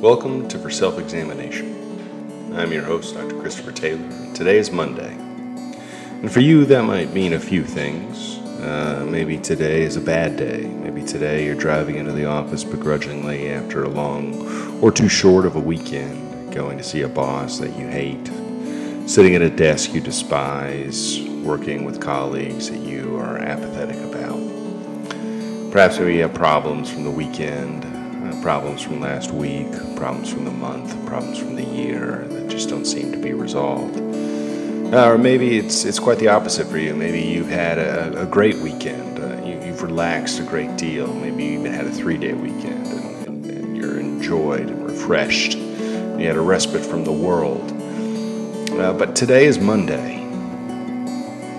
Welcome to For Self Examination. I'm your host, Dr. Christopher Taylor, and today is Monday. And for you, that might mean a few things. Uh, maybe today is a bad day. Maybe today you're driving into the office begrudgingly after a long or too short of a weekend, going to see a boss that you hate, sitting at a desk you despise, working with colleagues that you are apathetic about. Perhaps maybe you have problems from the weekend, problems from last week, problems from the month, problems from the year that just don't seem to be resolved. Uh, or maybe it's it's quite the opposite for you. Maybe you've had a, a great weekend. Uh, you, have relaxed a great deal. Maybe you even had a three-day weekend, and, and, you're enjoyed and refreshed. You had a respite from the world. Uh, but today is Monday,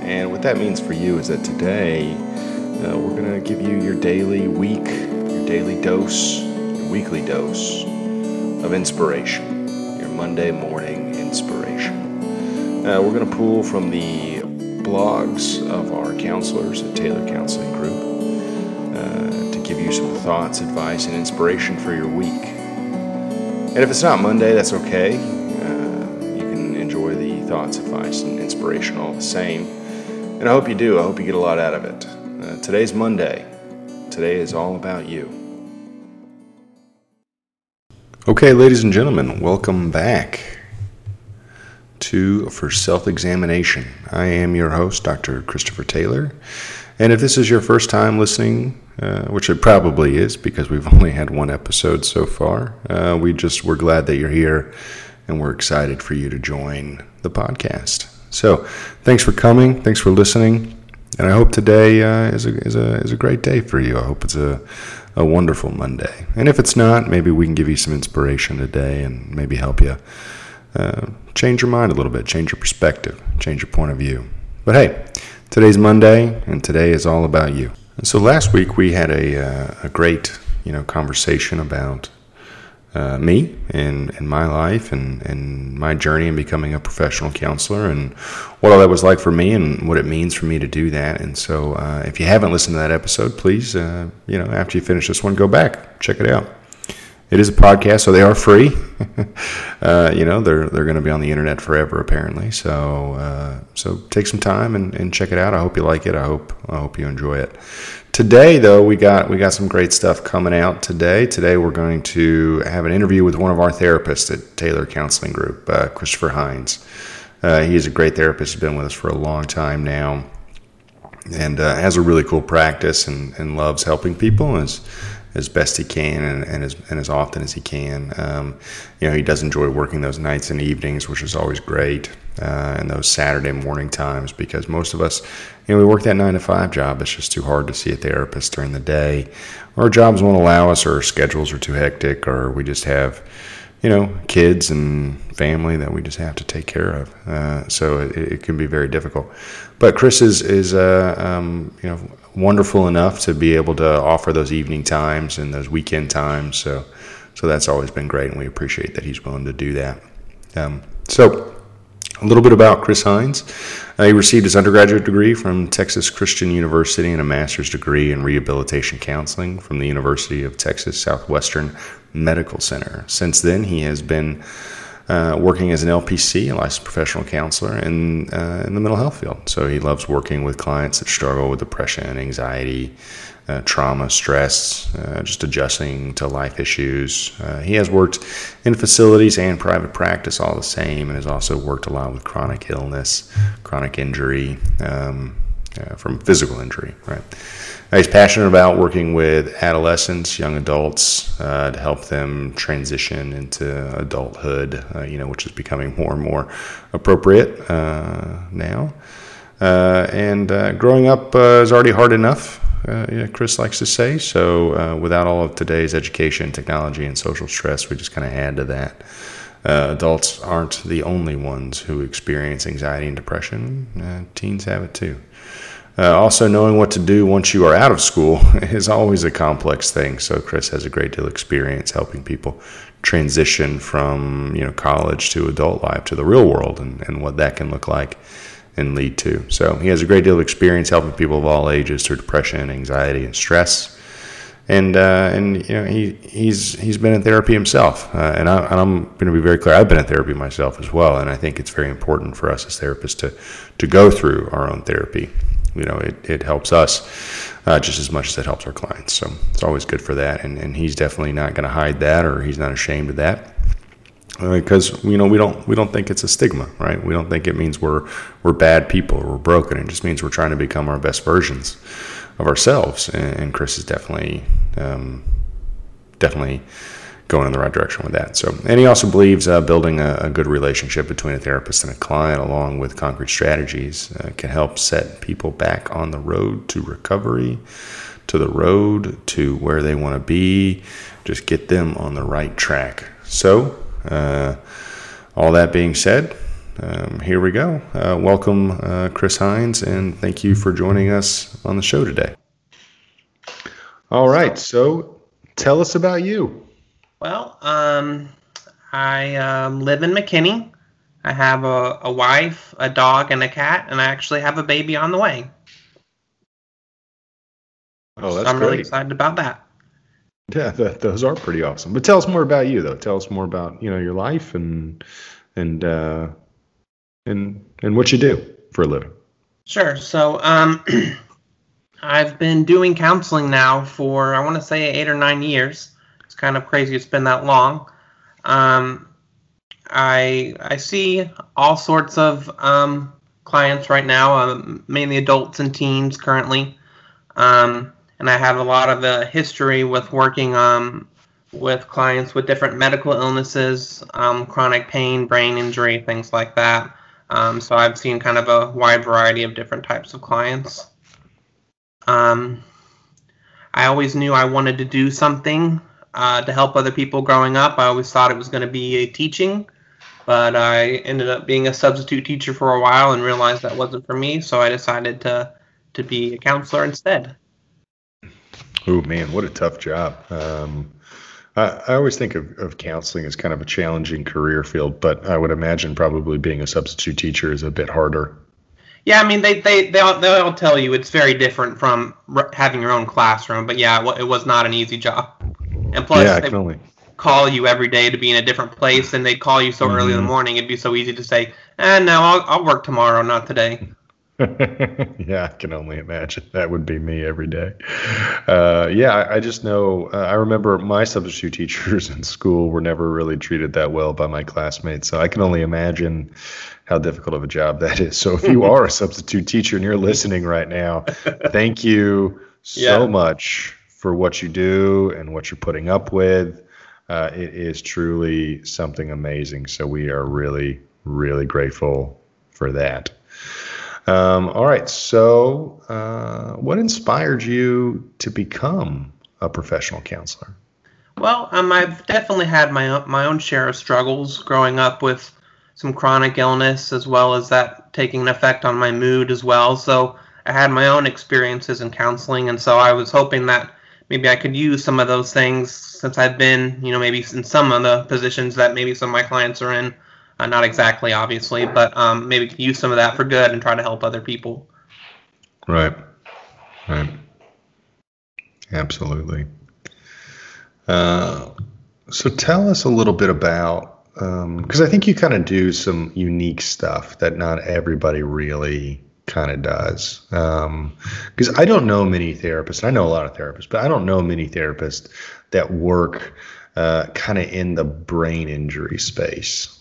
and what that means for you is that today uh, we're going to give you your daily week, your daily dose, weekly dose of inspiration. Your Monday morning inspiration. Uh, we're going to pull from the blogs of our counselors at Taylor Counseling Group uh, to give you some thoughts, advice, and inspiration for your week. And if it's not Monday, that's okay. Uh, you can enjoy the thoughts, advice, and inspiration all the same. And I hope you do. I hope you get a lot out of it. Uh, today's Monday. Today is all about you. Okay, ladies and gentlemen, welcome back to For Self Examination. I am your host, Dr. Christopher Taylor. And if this is your first time listening, uh, which it probably is because we've only had one episode so far, uh, we just we're glad that you're here and we're excited for you to join the podcast. So, thanks for coming. Thanks for listening. And I hope today uh, is, a, is, a, is a great day for you. I hope it's a, a wonderful Monday. And if it's not, maybe we can give you some inspiration today and maybe help you uh, change your mind a little bit, change your perspective, change your point of view. But hey, today's Monday, and today is all about you. And so last week we had a, uh, a great you know conversation about uh, me and, and my life and, and my journey in becoming a professional counselor and what all that was like for me and what it means for me to do that. And so, uh, if you haven't listened to that episode, please, uh, you know, after you finish this one, go back, check it out it is a podcast, so they are free. uh, you know, they're they're going to be on the internet forever, apparently. So uh, so take some time and, and check it out. I hope you like it. I hope I hope you enjoy it. Today, though, we got we got some great stuff coming out today. Today, we're going to have an interview with one of our therapists at Taylor Counseling Group, uh, Christopher Hinds. Uh, he's a great therapist. He's been with us for a long time now, and uh, has a really cool practice and, and loves helping people. And is as best he can and, and, as, and as often as he can. Um, you know, he does enjoy working those nights and evenings, which is always great, uh, and those Saturday morning times because most of us, you know, we work that nine to five job. It's just too hard to see a therapist during the day. Our jobs won't allow us, or our schedules are too hectic, or we just have, you know, kids and family that we just have to take care of. Uh, so it, it, can be very difficult. But Chris is is uh, um, you know wonderful enough to be able to offer those evening times and those weekend times. So, so that's always been great, and we appreciate that he's willing to do that. Um, so, a little bit about Chris Hinds. Uh, he received his undergraduate degree from Texas Christian University and a master's degree in rehabilitation counseling from the University of Texas Southwestern Medical Center. Since then, he has been uh, working as an LPC, a licensed professional counselor, in, uh, in the mental health field. So he loves working with clients that struggle with depression, anxiety, uh, trauma, stress, uh, just adjusting to life issues. Uh, he has worked in facilities and private practice all the same, and has also worked a lot with chronic illness, chronic injury, um, from physical injury, right? He's passionate about working with adolescents, young adults, uh, to help them transition into adulthood, uh, you know, which is becoming more and more appropriate uh, now. Uh, and uh, growing up uh, is already hard enough, Chris likes to say. So, without all of today's education, technology, and social stress, we just kind of add to that. adults aren't the only ones who experience anxiety and depression, teens have it too. Uh, also, knowing what to do once you are out of school is always a complex thing. So, Chris has a great deal of experience helping people transition from you know college to adult life to the real world and, and what that can look like and lead to. So, he has a great deal of experience helping people of all ages through depression, anxiety, and stress. and uh, and you know he he's he's been in therapy himself, uh, and, I, and I'm going to be very clear. I've been in therapy myself as well, and I think it's very important for us as therapists to to go through our own therapy. You know, it, it helps us uh, just as much as it helps our clients. So it's always good for that, and and he's definitely not going to hide that, or he's not ashamed of that because you know we don't we don't think it's a stigma, right? We don't think it means we're we're bad people or we're broken. It just means we're trying to become our best versions of ourselves. And, and Chris is definitely um, definitely going in the right direction with that. So, and he also believes uh, building a, a, good relationship between a therapist and a client, along with concrete strategies, uh, can help set people back on the road to recovery, to the road to where they want to be. Just get them on the right track. So, uh, all that being said, um, here we go. Uh, welcome, uh, Chris Hinds, and thank you for joining us on the show today. All right, so tell us about you. Well, um, I um, live in McKinney. I have a, a wife, a dog, and a cat, and I actually have a baby on the way. Oh, that's so I'm great. really excited about that. Yeah, that, those are pretty awesome. But tell us more about you, though. Tell us more about you know your life and and uh, and and what you do for a living. Sure. So um, I've been doing counseling now for I want to say eight or nine years. Kind of crazy it's been that long. Um, I I see all sorts of um, clients right now, um, mainly adults and teens currently, um, and I have a lot of uh, history with working um, with clients with different medical illnesses, um, chronic pain, brain injury, things like that. Um, so I've seen kind of a wide variety of different types of clients. I always knew I wanted to do something uh, to help other people growing up. I always thought it was going to be a teaching, but I ended up being a substitute teacher for a while and realized that wasn't for me. So I decided to to be a counselor instead. Oh man, what a tough job! Um, I, I always think of, of counseling as kind of a challenging career field, but I would imagine probably being a substitute teacher is a bit harder. Yeah, I mean they they they'll, they'll tell you it's very different from having your own classroom, but yeah, it was not an easy job. And plus, yeah, I can only call you every day to be in a different place, and they'd call you so mm-hmm. early in the mm-hmm. morning. It'd be so easy to say, "And eh, no, I'll, I'll work tomorrow, not today." yeah, I can only imagine. That would be me every day. Uh, yeah, I, I, just know. Uh, I remember my substitute teachers in school were never really treated that well by my classmates. So I can only imagine how difficult of a job that is. So if you are a substitute teacher and you're listening right now, thank you so yeah. much for what you do and what you're putting up with. Uh, it is truly something amazing. So we are really, really grateful for that. Um, all right. So, uh, what inspired you to become a professional counselor? Well, um, I've definitely had my my own share of struggles growing up with some chronic illness, as well as that taking an effect on my mood as well. So, I had my own experiences in counseling, and so I was hoping that maybe I could use some of those things since I've been, you know, maybe in some of the positions that maybe some of my clients are in uh, not exactly, obviously, but um, maybe use some of that for good and try to help other people. Right. Right. Absolutely. Uh, so tell us a little bit about because um, I think you kind of do some unique stuff that not everybody really kind of does. Because um, I don't know many therapists. I know a lot of therapists, but I don't know many therapists that work uh, kind of in the brain injury space.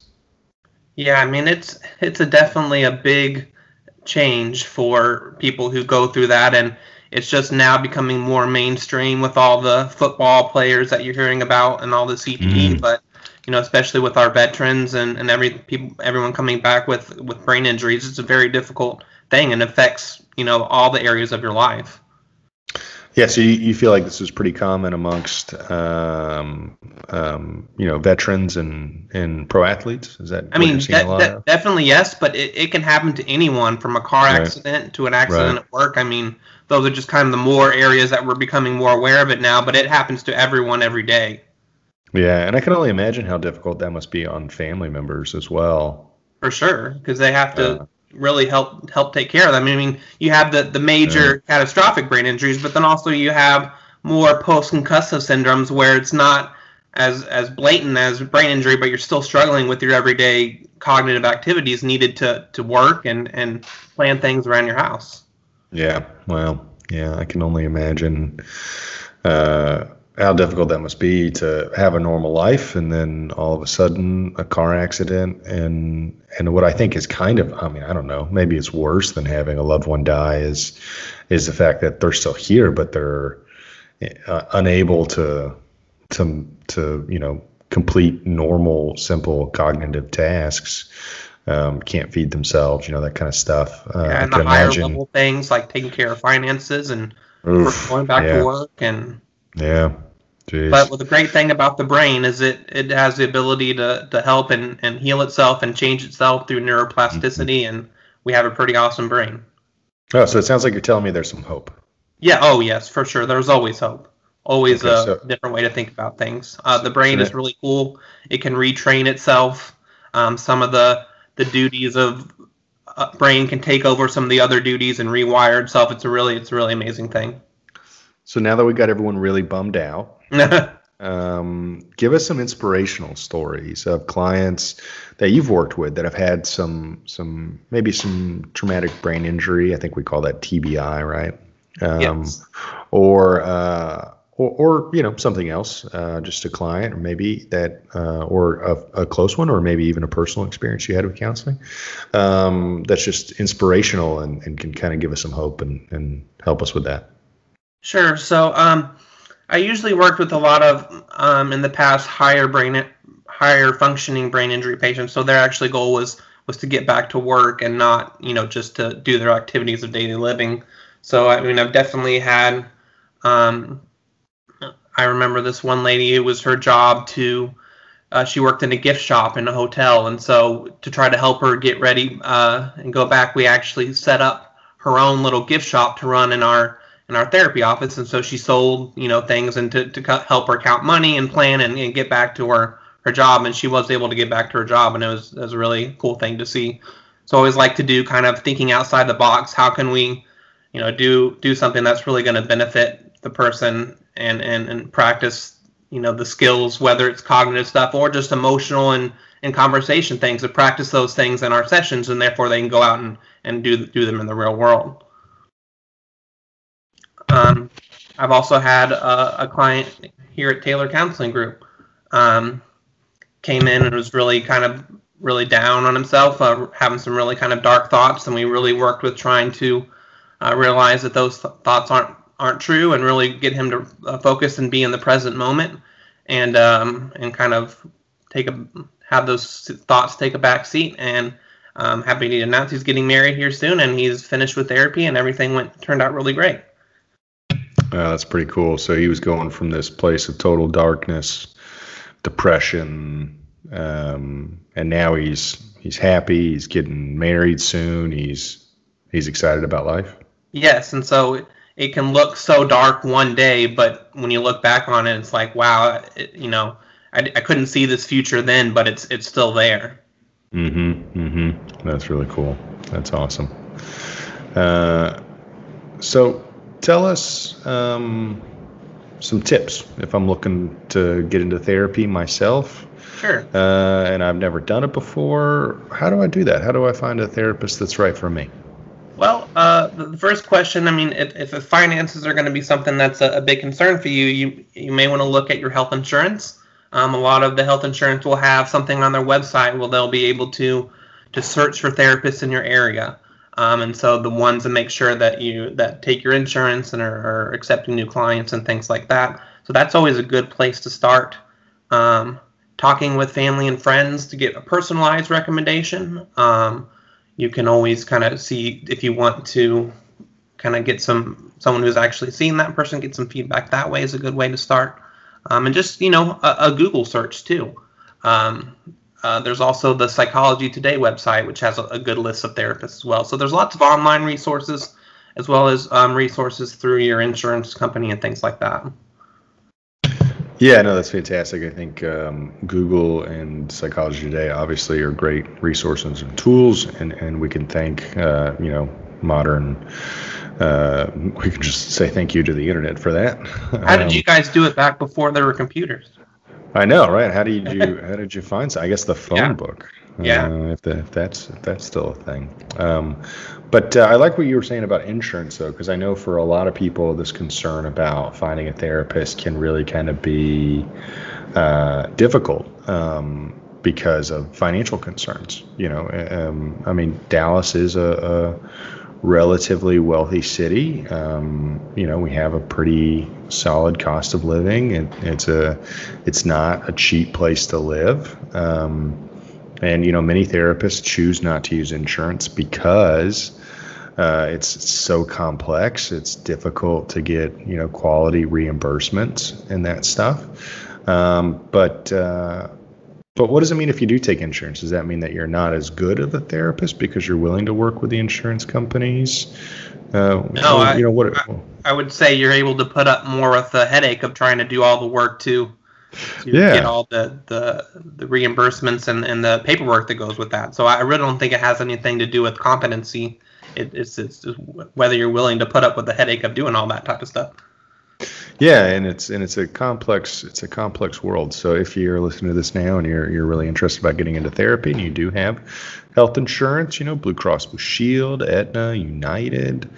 Yeah, I mean it's it's a definitely a big change for people who go through that and it's just now becoming more mainstream with all the football players that you're hearing about and all the CTE, mm-hmm. but you know, especially with our veterans and, and every people everyone coming back with with brain injuries, it's a very difficult thing and affects, you know, all the areas of your life. Yeah, so you, you feel like this is pretty common amongst um, um, you know veterans and and pro athletes. Is that? I mean, de- definitely yes, but it, it can happen to anyone from a car right. accident to an accident right. at work. I mean, those are just kind of the more areas that we're becoming more aware of it now. But it happens to everyone every day. Yeah, and I can only imagine how difficult that must be on family members as well. For sure, because they have to. Uh, really help help take care of them. I mean, you have the the major yeah. catastrophic brain injuries, but then also you have more post-concussive syndromes where it's not as as blatant as brain injury, but you're still struggling with your everyday cognitive activities needed to to work and and plan things around your house. Yeah, well, yeah, I can only imagine uh, how difficult that must be to have a normal life and then all of a sudden a car accident and and what I think is kind of I mean I don't know maybe it's worse than having a loved one die is is the fact that they're still here but they're uh, unable to to to you know complete normal simple cognitive tasks um, can't feed themselves you know that kind of stuff uh, yeah, and the higher imagine, level things like taking care of finances and oof, going back yeah. to work and yeah Jeez. But the great thing about the brain is it, it has the ability to, to help and, and heal itself and change itself through neuroplasticity, mm-hmm. and we have a pretty awesome brain. Oh, so it sounds like you're telling me there's some hope. Yeah. Oh, yes, for sure. There's always hope. Always okay, a so, different way to think about things. Uh, the brain is really cool. It can retrain itself. Um, some of the the duties of uh, brain can take over some of the other duties and rewire itself. It's a really it's a really amazing thing. So now that we got everyone really bummed out, um, give us some inspirational stories of clients that you've worked with that have had some some maybe some traumatic brain injury. I think we call that TBI, right? Um, yes. Or uh, or, or, you know something else, uh, just a client, or maybe that, uh, or a, a, close one, or maybe even a personal experience you had with counseling. Um, that's just inspirational and, and can kind of give us some hope and, and help us with that. Sure. So um, I usually worked with a lot of um, in the past higher brain higher functioning brain injury patients. So their actually goal was was to get back to work and not you know just to do their activities of daily living. So I mean I've definitely had. Um, I remember this one lady. It was her job to. Uh, she worked in a gift shop in a hotel, and so to try to help her get ready uh, and go back, we actually set up her own little gift shop to run in our in our therapy office, and so she sold you know things and to, to help her count money and plan and, and get back to her her job, and she was able to get back to her job, and it was it was a really cool thing to see. So I always like to do kind of thinking outside the box. How can we, you know, do do something that's really going to benefit the person and and and practice you know the skills, whether it's cognitive stuff or just emotional and and conversation things, to practice those things in our sessions, and therefore they can go out and and do do them in the real world. Um, I've also had a, a, client here at Taylor Counseling Group um, came in and was really kind of really down on himself, uh, having some really kind of dark thoughts, and we really worked with trying to uh, realize that those th- thoughts aren't aren't true, and really get him to uh, focus and be in the present moment, and um, and kind of take a have those thoughts take a back seat. And I'm um, happy to announce he's getting married here soon, and he's finished with therapy, and everything went turned out really great. Uh, that's pretty cool. So he was going from this place of total darkness, depression, um, and now he's he's happy. He's getting married soon. He's he's excited about life. Yes, and so it, can look so dark one day, but when you look back on it, it's like wow, it, you know, I, I couldn't see this future then, but it's it's still there. Mm-hmm. Mm-hmm. That's really cool. That's awesome. Uh, so tell us um, some tips if I'm looking to get into therapy myself. Sure. Uh, and I've never done it before. How do I do that? How do I find a therapist that's right for me? Well, uh, the first question, I mean, if, if finances are going to be something that's a, a, big concern for you, you you may want to look at your health insurance. Um, a lot of the health insurance will have something on their website where they'll be able to to search for therapists in your area. Um, and so the ones that make sure that you that take your insurance and are, are, accepting new clients and things like that. So that's always a good place to start. Um, talking with family and friends to get a personalized recommendation. Um, you can always kind of see if you want to kind of get some someone who's actually seen that person get some feedback that way is a good way to start. Um, and just you know a, a Google search too. Um, uh, there's also the Psychology Today website, which has a, a, good list of therapists as well. So there's lots of online resources, as well as um, resources through your insurance company and things like that. Yeah, no, that's fantastic. I think um, Google and Psychology Today obviously are great resources and tools, and, and we can thank uh, you know modern uh, we can just say thank you to the internet for that. How did you guys do it back before there were computers? I know, right? How did you how did you find? I guess the phone Yeah. book. Yeah. Uh, if, the, if that's if that's still a thing. Um, but uh, I like what you were saying about insurance, though, because I know for a lot of people, this concern about finding a therapist can really kind of be uh, difficult um, because of financial concerns. You know, um, I mean, Dallas is a, a relatively wealthy city. Um, you know, we have a pretty solid cost of living. It, it's a, it's not a cheap place to live. Um, and you know, many therapists choose not to use insurance because uh, it's so complex. It's difficult to get you know quality reimbursements and that stuff. Um, but uh, but what does it mean if you do take insurance? Does that mean that you're not as good of a therapist because you're willing to work with the insurance companies? Uh, No, I- you know what? I would say you're able to put up more with the headache of trying to do all the work to, to Yeah. get all the, the, the reimbursements and, and the paperwork that goes with that. So I really don't think it has anything to do with competency. It, it's, it's just whether you're willing to put up with the headache of doing all that type of stuff. Yeah, and it's and it's a complex it's a complex world. So if you're listening to this now and you're you're really interested about getting into therapy and you do have health insurance, you know, Blue Cross Blue Shield, Aetna, United,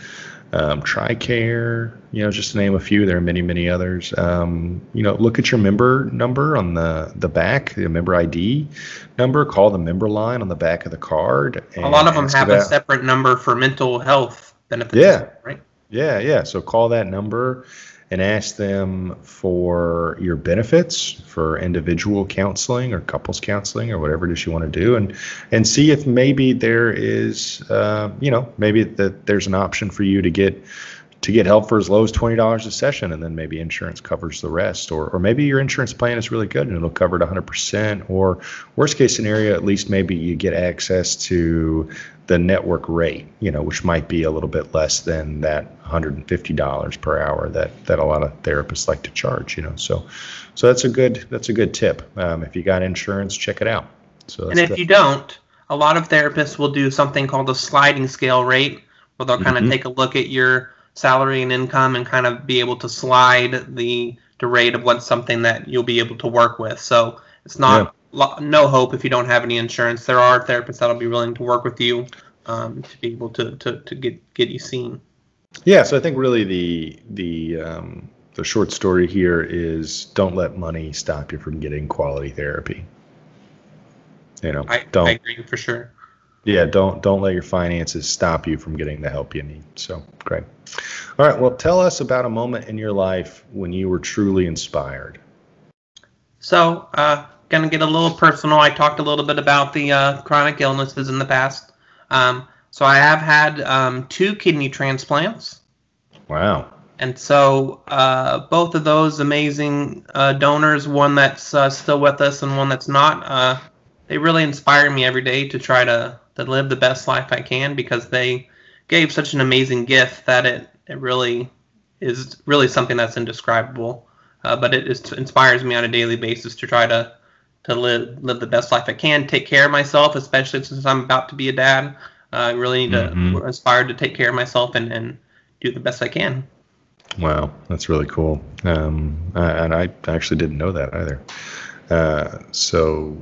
um, TRICARE, you know, just to name a few. There are many many others. Um, you know, look at your member number on the the back, the member ID number. Call the member line on the back of the card. A lot of them have a separate number for mental health benefits. Yeah. Right. Yeah, yeah. So call that number and ask them for your benefits for individual counseling or couples counseling or whatever it is you want to do, and and see if maybe there is, uh, you know, maybe that there's an option for you to get to get help for as low as twenty dollars a session, and then maybe insurance covers the rest, or or maybe your insurance plan is really good and it'll cover it hundred percent, or worst case scenario, at least maybe you get access to the network rate, you know, which might be a little bit less than that $150 per hour that that a lot of therapists like to charge, you know. So, so that's a good that's a good tip. Um, if you got insurance, check it out. So that's And if good. you don't, a lot of therapists will do something called a sliding scale rate, where they'll kind of Mhm. take a look at your salary and income and kind of be able to slide the the rate of what's something that you'll be able to work with. So it's not lo- no hope if you don't have any insurance. There are therapists that'll be willing to work with you um, to be able to, to, to get get you seen. yeah, so I think really the the um, the short story here is don't let money stop you from getting quality therapy. You know, I, don't I agree for sure. Yeah don't don't let your finances stop you from getting the help you need. So great. All right well tell us about a moment in your life when you were truly inspired. So, uh, gonna get a little personal. I talked a little bit about the uh, chronic illnesses in the past. Um, so I have had um, two kidney transplants, wow. And so uh, both of those amazing uh, donors, one that's uh, still with us and one that's not, uh, they really inspire me every day to try to, to live the best life I can because they gave such an amazing gift that it, it really is really something that's indescribable. Uh, but it is, inspires me on a daily basis to try to to live live the best life I can, take care of myself, especially since I'm about to be a dad. Uh, I really need to Mhm. we're inspired to take care of myself and, and do the best I can. wow that's really cool um, I, and i actually didn't know that either uh, so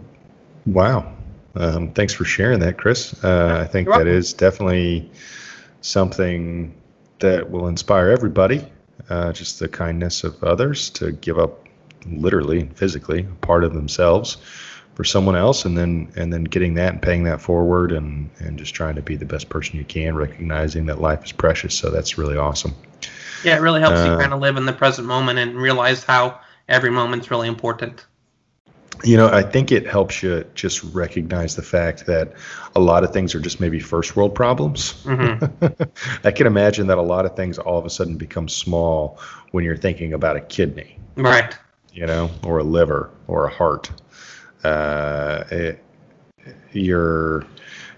wow um, thanks for sharing that chris. Uh, i think that is definitely something that will inspire everybody uh, just the kindness of others to give up literally and physically a part of themselves for someone else and then and then getting that and paying that forward and and just trying to be the best person you can recognizing that life is precious. So that's really awesome. Yeah, it really helps you Uh, kind of live in the present moment and realize how every moment's really important. You know i think it helps you just recognize the fact that a lot of things are just maybe first world problems hmm i can imagine that a lot of things all of a sudden become small when you're thinking about a kidney Right. you know, or a liver or a heart. Uh, it, your,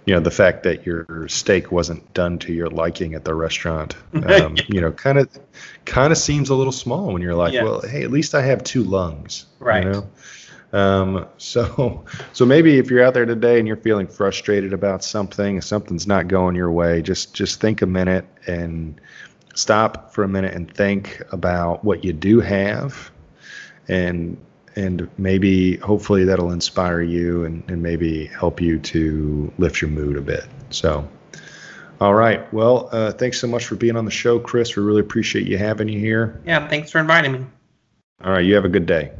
you know, the fact that your steak wasn't done to your liking at the restaurant, um, you know, kind of, kind of seems a little small when you're like, Yes. well, hey, at least I have two lungs, Right. You know? Um, so, so maybe if you're out there today and you're feeling frustrated about something, something's not going your way, just, just think a minute and, stop for a minute and think about what you do have. And and maybe hopefully that'll inspire you and, and maybe help you to lift your mood a bit. So all right. Well uh, thanks so much for being on the show chris. We really appreciate you having you here. Yeah, thanks for inviting me. all right. You have a good day.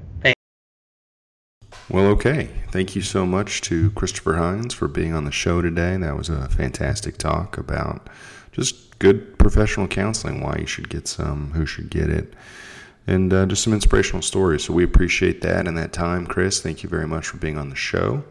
Well okay thank you so much to christopher hinds for being on the show today that was a fantastic talk about just good professional counseling why you should get some who should get it and uh, just some inspirational stories. So we appreciate that and that time, Chris. Thank you very much for being on the show.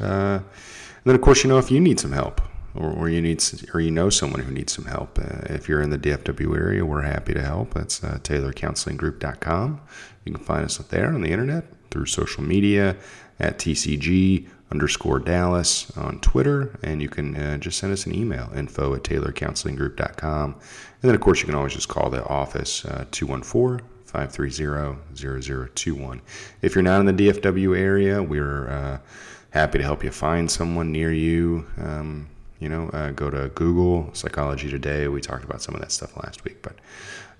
Uh, and then, of course, you know if you need some help or, or you need or you know someone who needs some help, uh, if you're in the DFW area, we're happy to help. That's uh, TaylorCounselingGroup.com. You can find us up there on the internet through social media at TCG underscore Dallas on Twitter, and you can uh, just send us an email info at TaylorCounselingGroup.com. And then, of course, you can always just call the office uh, 214 530 0021. If you're not in the DFW area, we're uh, happy to help you find someone near you. Um, you know, uh, go to Google Psychology Today. We talked about some of that stuff last week, but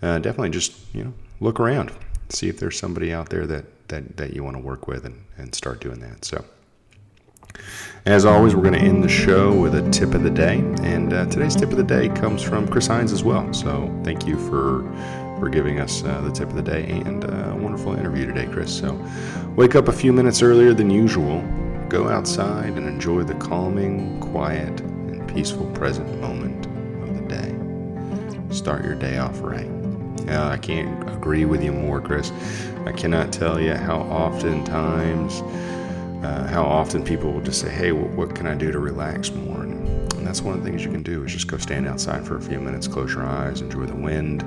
uh, definitely just you know look around, see if there's somebody out there that that, that you want to work with, and, and start doing that. So. As always, we're going to end the show with a tip of the day, and uh, today's tip of the day comes from Chris Hinds as well. So thank you for for giving us uh, the tip of the day and uh, a wonderful interview today, Chris. So wake up a few minutes earlier than usual, go outside and enjoy the calming, quiet, and peaceful present moment of the day. Start your day off right. Uh, I can't agree with you more, Chris. I cannot tell you how oftentimes uh, how often people will just say, "Hey, well, what can I do to relax more?" And, and, that's one of the things you can do is just go stand outside for a few minutes, close your eyes, enjoy the wind,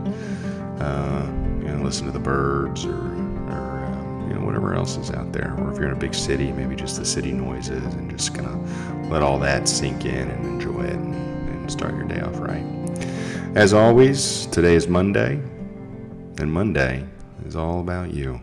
uh, you know, listen to the birds, or, or um, you know, whatever else is out there. Or if you're in a big city, maybe just the city noises, and just kind of let all that sink in and enjoy it, and, and start your day off right. As always, today is Monday, and Monday is all about you.